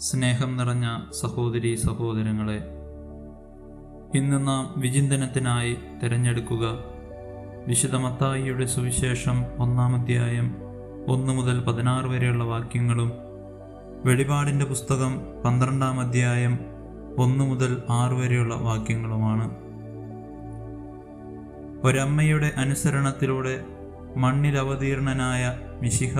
സ്നേഹം നിറഞ്ഞ സഹോദരി സഹോദരങ്ങളെ ഇന്ന് നാം വിചിന്തനത്തിനായി തിരഞ്ഞെടുക്കുക വിശുദ്ധ മത്തായിയുടെ സുവിശേഷം ഒന്നാമധ്യായം ഒന്ന് മുതൽ പതിനാറ് വരെയുള്ള വാക്യങ്ങളും വെളിപാടിന്റെ പുസ്തകം പന്ത്രണ്ടാം അധ്യായം ഒന്ന് മുതൽ ആറ് വരെയുള്ള വാക്യങ്ങളുമാണ്. ഒരമ്മയുടെ അനുസരണത്തിലൂടെ മണ്ണിൽ അവതീർണനായ മിശിഹ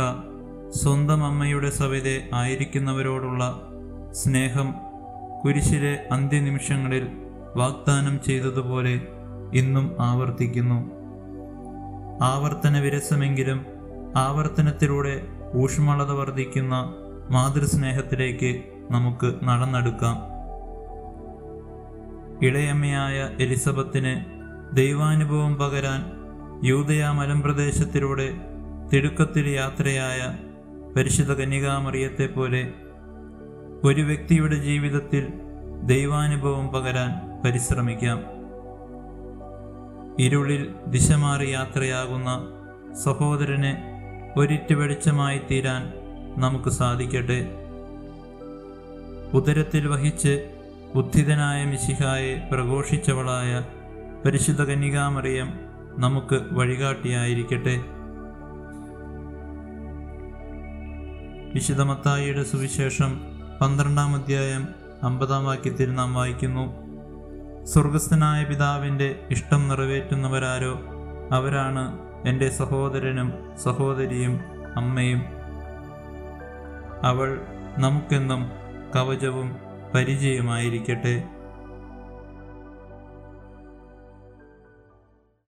സ്വന്തം അമ്മയുടെ സവിതെ ആയിരിക്കുന്നവരോടുള്ള സ്നേഹം കുരിശിലെ അന്ത്യനിമിഷങ്ങളിൽ വാഗ്ദാനം ചെയ്തതുപോലെ ഇന്നും ആവർത്തിക്കുന്നു. ആവർത്തന വിരസമെങ്കിലും ആവർത്തനത്തിലൂടെ ഊഷ്മളത വർദ്ധിക്കുന്ന മാതൃസ്നേഹത്തിലേക്ക് നമുക്ക് നടന്നെടുക്കാം. ഇളയമ്മയായ എലിസബത്തിന് ദൈവാനുഭവം പകരാൻ യൂതയ മലമ്പ്രദേശത്തിലൂടെ തിടുക്കത്തിൽ യാത്രയായ പരിശുദ്ധ കന്യകാമറിയത്തെ പോലെ ഒരു വ്യക്തിയുടെ ജീവിതത്തിൽ ദൈവാനുഭവം പകരാൻ പരിശ്രമിക്കാം. ഇരുളിൽ ദിശ മാറി യാത്രയാകുന്ന സഹോദരന് ഒരിറ്റ് വെളിച്ചമായി തീരാൻ നമുക്ക് സാധിക്കട്ടെ. ഉദരത്തിൽ വഹിച്ച് ബുദ്ധിതനായ മിശിഹായെ പ്രഘോഷിച്ചവളായ പരിശുദ്ധ കന്യകാമറിയം നമുക്ക് വഴികാട്ടിയായിരിക്കട്ടെ. വിശുദ്ധ മത്തായിയുടെ സുവിശേഷം പന്ത്രണ്ടാം അധ്യായം അമ്പതാം വാക്യത്തിൽ നാം വായിക്കുന്നു. സ്വർഗസ്ഥനായ പിതാവിന്റെ ഇഷ്ടം നിറവേറ്റുന്നവരാരോ? അവരാണ് എന്റെ സഹോദരനും സഹോദരിയും അമ്മയും. അവൾ നമുക്കെന്നും കവചവും പരിചയമായിരിക്കട്ടെ.